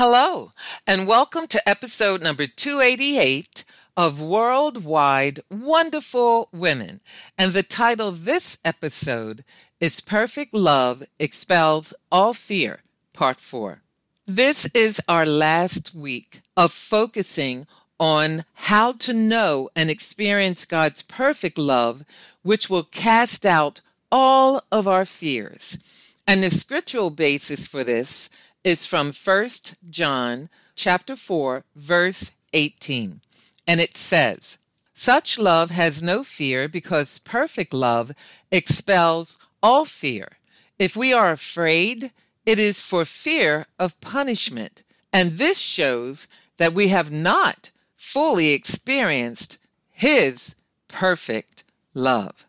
Hello, and welcome to episode number 288 of Worldwide Wonderful Women. And the title of this episode is Perfect Love Expels All Fear, Part 4. This is our last week of focusing on how to know and experience God's perfect love, which will cast out all of our fears. And the scriptural basis for this is from 1 John chapter 4 verse 18. And it says, "Such love has no fear because perfect love expels all fear. If we are afraid, it is for fear of punishment." And this shows that we have not fully experienced his perfect love.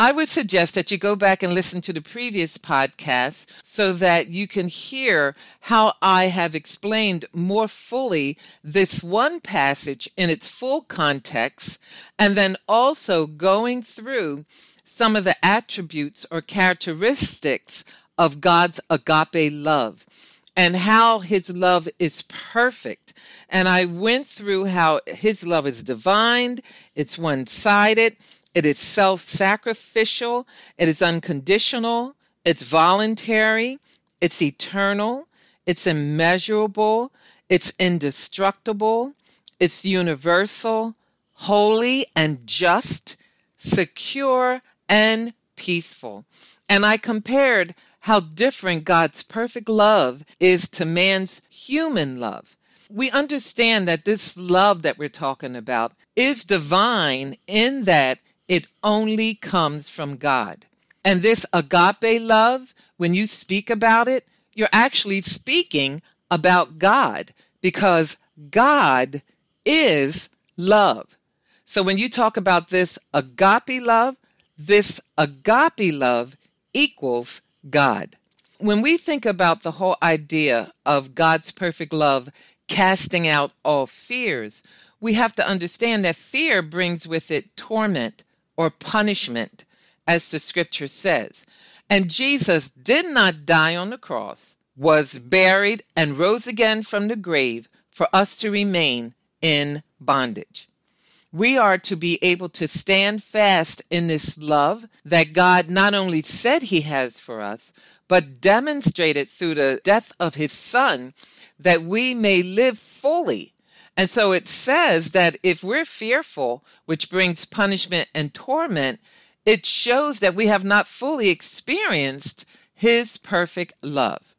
I would suggest that you go back and listen to the previous podcast so that you can hear how I have explained more fully this one passage in its full context, and then also going through some of the attributes or characteristics of God's agape love and how his love is perfect. And I went through how his love is divine, it's one sided it is self sacrificial. It is unconditional. It's voluntary. It's eternal. It's immeasurable. It's indestructible. It's universal, holy and just, secure and peaceful. And I compared how different God's perfect love is to man's human love. We understand that this love that we're talking about is divine in that it only comes from God. And this agape love, when you speak about it, you're actually speaking about God because God is love. So when you talk about this agape love, this agape love equals God. When we think about the whole idea of God's perfect love casting out all fears, we have to understand that fear brings with it torment, or punishment, as the scripture says. And Jesus did not die on the cross, was buried, and rose again from the grave for us to remain in bondage. We are to be able to stand fast in this love that God not only said He has for us, but demonstrated through the death of His Son that we may live fully and so it says that if we're fearful, which brings punishment and torment, it shows that we have not fully experienced his perfect love.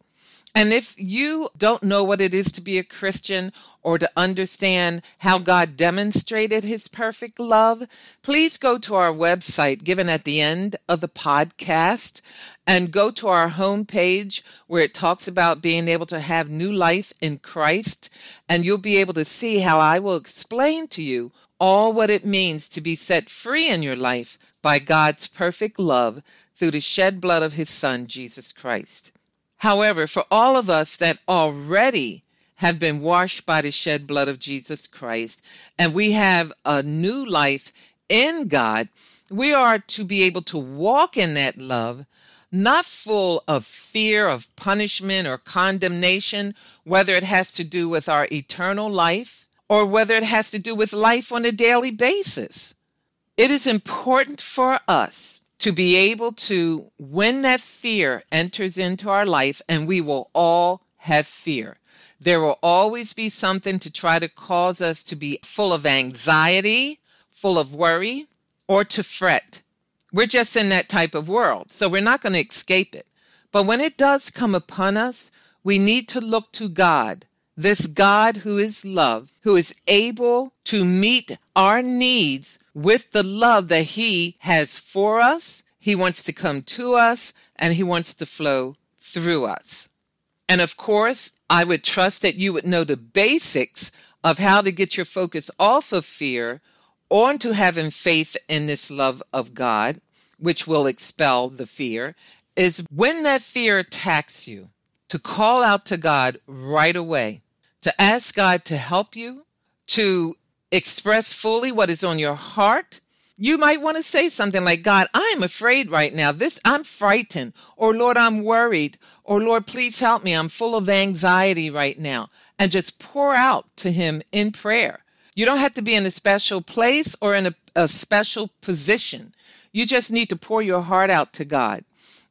And if you don't know what it is to be a Christian or to understand how God demonstrated his perfect love, please go to our website given at the end of the podcast and go to our homepage where it talks about being able to have new life in Christ. And you'll be able to see how I will explain to you all what it means to be set free in your life by God's perfect love through the shed blood of his son, Jesus Christ. However, for all of us that already have been washed by the shed blood of Jesus Christ and we have a new life in God, we are to be able to walk in that love, not full of fear of punishment or condemnation, whether it has to do with our eternal life or whether it has to do with life on a daily basis. It is important for us to be able to, when that fear enters into our life, and we will all have fear. There will always be something to try to cause us to be full of anxiety, full of worry, or to fret. We're just in that type of world, so we're not going to escape it. But when it does come upon us, we need to look to God, this God who is love, who is able to meet our needs with the love that He has for us. He wants to come to us and He wants to flow through us. And of course, I would trust that you would know the basics of how to get your focus off of fear onto having faith in this love of God, which will expel the fear, is when that fear attacks you, to call out to God right away, to ask God to help you, to express fully what is on your heart. You might want to say something like, God, I am afraid right now. This, I'm frightened. Or Lord, I'm worried. Or Lord, please help me. I'm full of anxiety right now. And just pour out to Him in prayer. You don't have to be in a special place or in a, a special position. You just need to pour your heart out to God.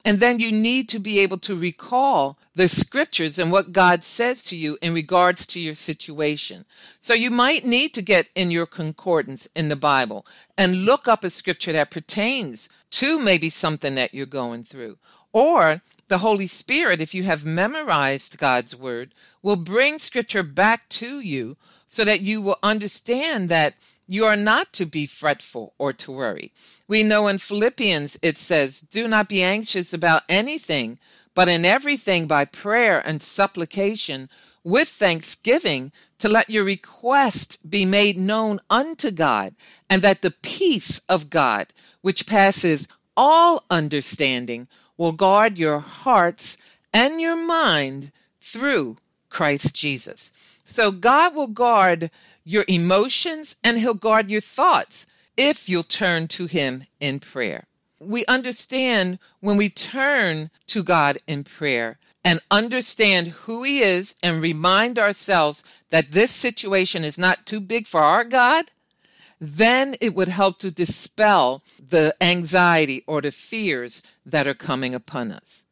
And then you need to be able to recall the scriptures and what God says to you in regards to your situation. So you might need to get in your concordance in the Bible and look up a scripture that pertains to maybe something that you're going through. Or the Holy Spirit, if you have memorized God's word, will bring scripture back to you so that you will understand that you are not to be fretful or to worry. We know in Philippians it says, Do not be anxious about anything, but in everything by prayer and supplication with thanksgiving to let your request be made known unto God, and that the peace of God, which passes all understanding, will guard your hearts and your mind through Christ Jesus. So God will guard your emotions and he'll guard your thoughts if you'll turn to him in prayer. We understand when we turn to God in prayer and understand who he is and remind ourselves that this situation is not too big for our God, then it would help to dispel the anxiety or the fears that are coming upon us.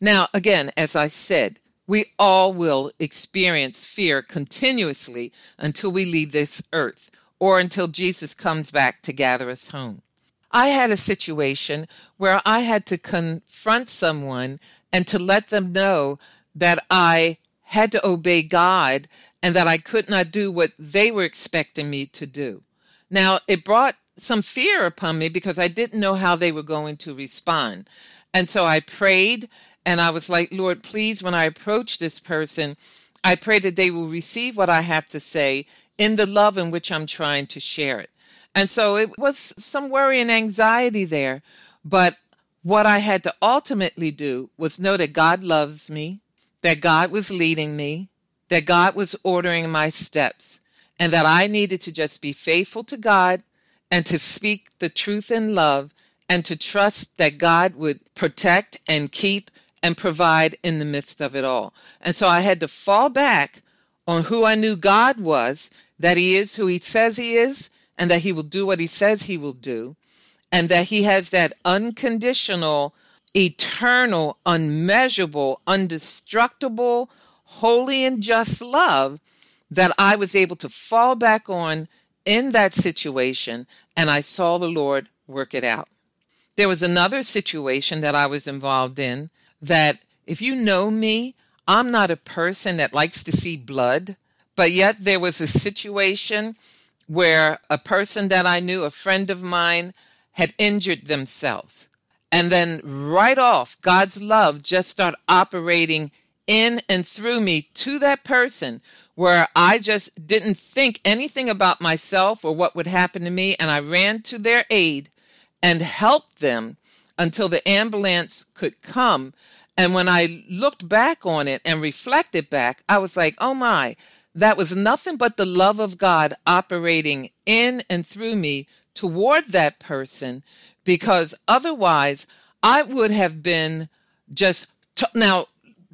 Now, again, as I said, we all will experience fear continuously until we leave this earth or until Jesus comes back to gather us home. I had a situation where I had to confront someone and to let them know that I had to obey God and that I could not do what they were expecting me to do. Now, it brought some fear upon me because I didn't know how they were going to respond. And so I prayed and I was like, Lord, please, when I approach this person, I pray that they will receive what I have to say in the love in which I'm trying to share it. And so it was some worry and anxiety there. But what I had to ultimately do was know that God loves me, that God was leading me, that God was ordering my steps, and that I needed to just be faithful to God and to speak the truth in love and to trust that God would protect and keep and provide in the midst of it all. And so I had to fall back on who I knew God was, that He is who He says He is, and that He will do what He says He will do, and that He has that unconditional, eternal, unmeasurable, undestructible, holy, and just love that I was able to fall back on in that situation, and I saw the Lord work it out. There was another situation that I was involved in that if you know me, I'm not a person that likes to see blood, but yet there was a situation where a person that I knew, a friend of mine, had injured themselves. And then right off, God's love just started operating in and through me to that person where I just didn't think anything about myself or what would happen to me. And I ran to their aid and helped them until the ambulance could come. And when I looked back on it and reflected back, I was like, oh my, that was nothing but the love of God operating in and through me toward that person because otherwise I would have been just t- now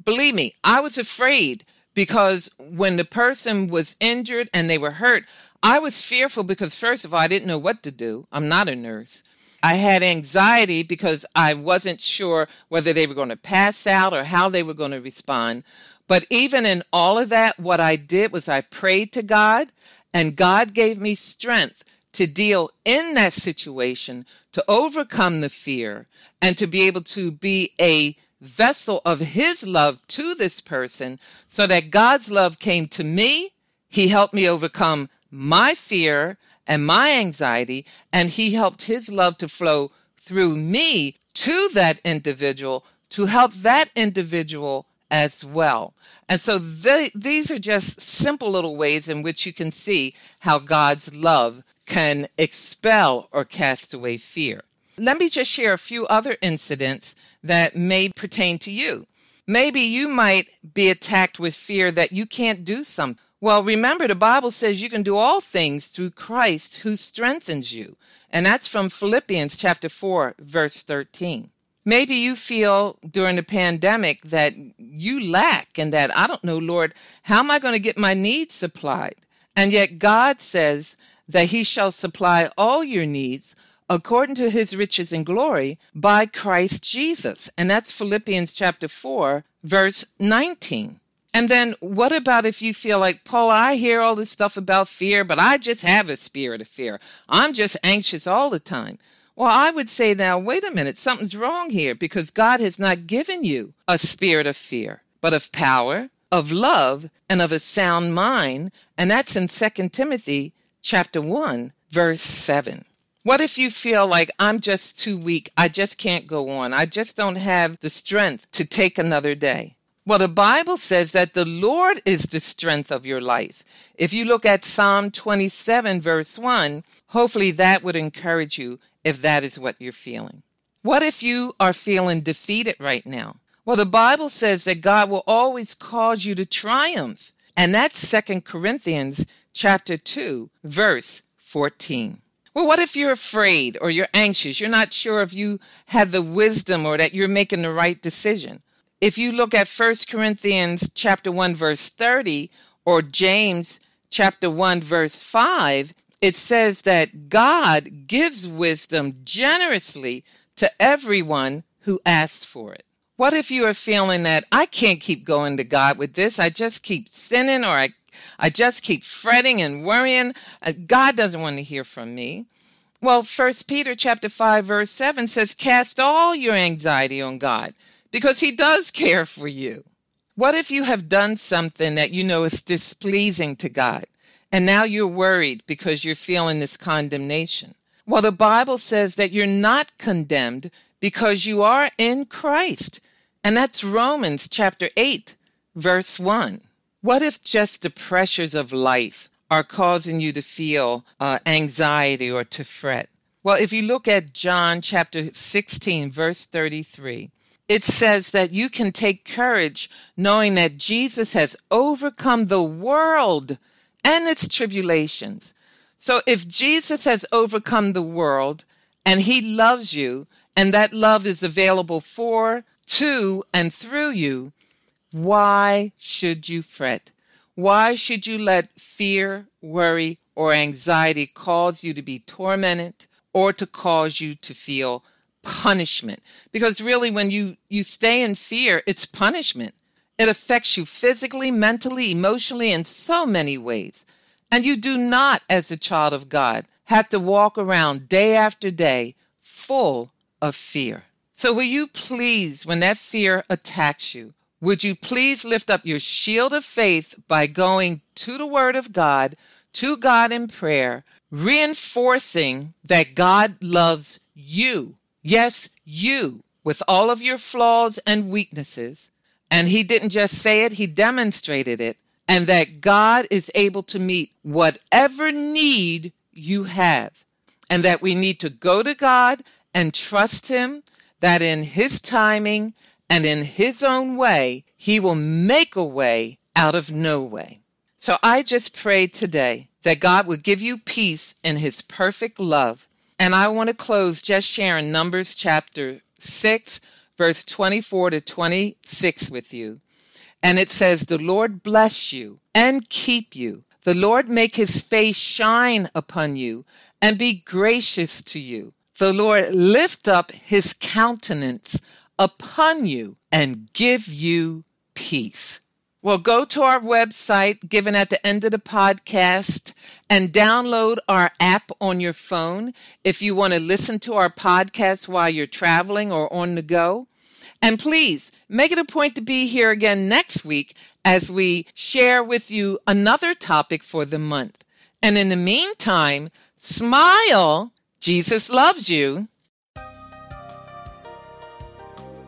believe me I was afraid because when the person was injured and they were hurt I was fearful because first of all I didn't know what to do. I'm not a nurse I had anxiety because I wasn't sure whether they were going to pass out or how they were going to respond. But even in all of that, what I did was I prayed to God, and God gave me strength to deal in that situation, to overcome the fear, and to be able to be a vessel of His love to this person so that God's love came to me. He helped me overcome my fear and my anxiety, and He helped His love to flow through me to that individual to help that individual as well. And so these are just simple little ways in which you can see how God's love can expel or cast away fear. Let me just share a few other incidents that may pertain to you. Maybe you might be attacked with fear that you can't do something. Well, remember, the Bible says you can do all things through Christ who strengthens you. And that's from Philippians chapter 4, verse 13. Maybe you feel during the pandemic that you lack and that I don't know, Lord, how am I going to get my needs supplied? And yet God says that He shall supply all your needs according to His riches and glory by Christ Jesus. And that's Philippians chapter 4, verse 19. And then what about if you feel like, Paul, I hear all this stuff about fear, but I just have a spirit of fear. I'm just anxious all the time. Well, I would say now, wait a minute, something's wrong here because God has not given you a spirit of fear, but of power, of love, and of a sound mind. And that's in 2 Timothy chapter 1, verse 7. What if you feel like I'm just too weak? I just can't go on. I just don't have the strength to take another day. Well, the Bible says that the Lord is the strength of your life. If you look at Psalm 27, verse 1, hopefully that would encourage you if that is what you're feeling. What if you are feeling defeated right now? Well, the Bible says that God will always cause you to triumph. And that's Second Corinthians chapter 2, verse 14. Well, what if you're afraid or you're anxious? You're not sure if you have the wisdom or that you're making the right decision. If you look at First Corinthians chapter 1 verse 30 or James chapter 1 verse 5, it says that God gives wisdom generously to everyone who asks for it. What if you are feeling that I can't keep going to God with this? I just keep sinning or I, I just keep fretting and worrying. Uh, God doesn't want to hear from me. Well, First Peter chapter 5 verse 7 says cast all your anxiety on God because he does care for you. What if you have done something that you know is displeasing to God? And now you're worried because you're feeling this condemnation. Well, the Bible says that you're not condemned because you are in Christ. And that's Romans chapter 8, verse 1. What if just the pressures of life are causing you to feel uh, anxiety or to fret? Well, if you look at John chapter 16, verse 33, it says that you can take courage knowing that Jesus has overcome the world and its tribulations. So if Jesus has overcome the world and he loves you, and that love is available for, to, and through you, why should you fret? Why should you let fear, worry, or anxiety cause you to be tormented or to cause you to feel punishment? Because really, when you, you stay in fear, it's punishment. It affects you physically, mentally, emotionally, in so many ways. And you do not, as a child of God, have to walk around day after day full of fear. So, will you please, when that fear attacks you, would you please lift up your shield of faith by going to the Word of God, to God in prayer, reinforcing that God loves you? Yes, you, with all of your flaws and weaknesses, and he didn't just say it, he demonstrated it. And that God is able to meet whatever need you have. And that we need to go to God and trust him that in his timing and in his own way, he will make a way out of no way. So I just pray today that God would give you peace in his perfect love. And I want to close just sharing Numbers chapter 6, verse 24 to 26 with you. And it says, The Lord bless you and keep you. The Lord make his face shine upon you and be gracious to you. The Lord lift up his countenance upon you and give you peace. Well, go to our website given at the end of the podcast and download our app on your phone if you want to listen to our podcast while you're traveling or on the go. And please make it a point to be here again next week as we share with you another topic for the month. And in the meantime, smile. Jesus loves you.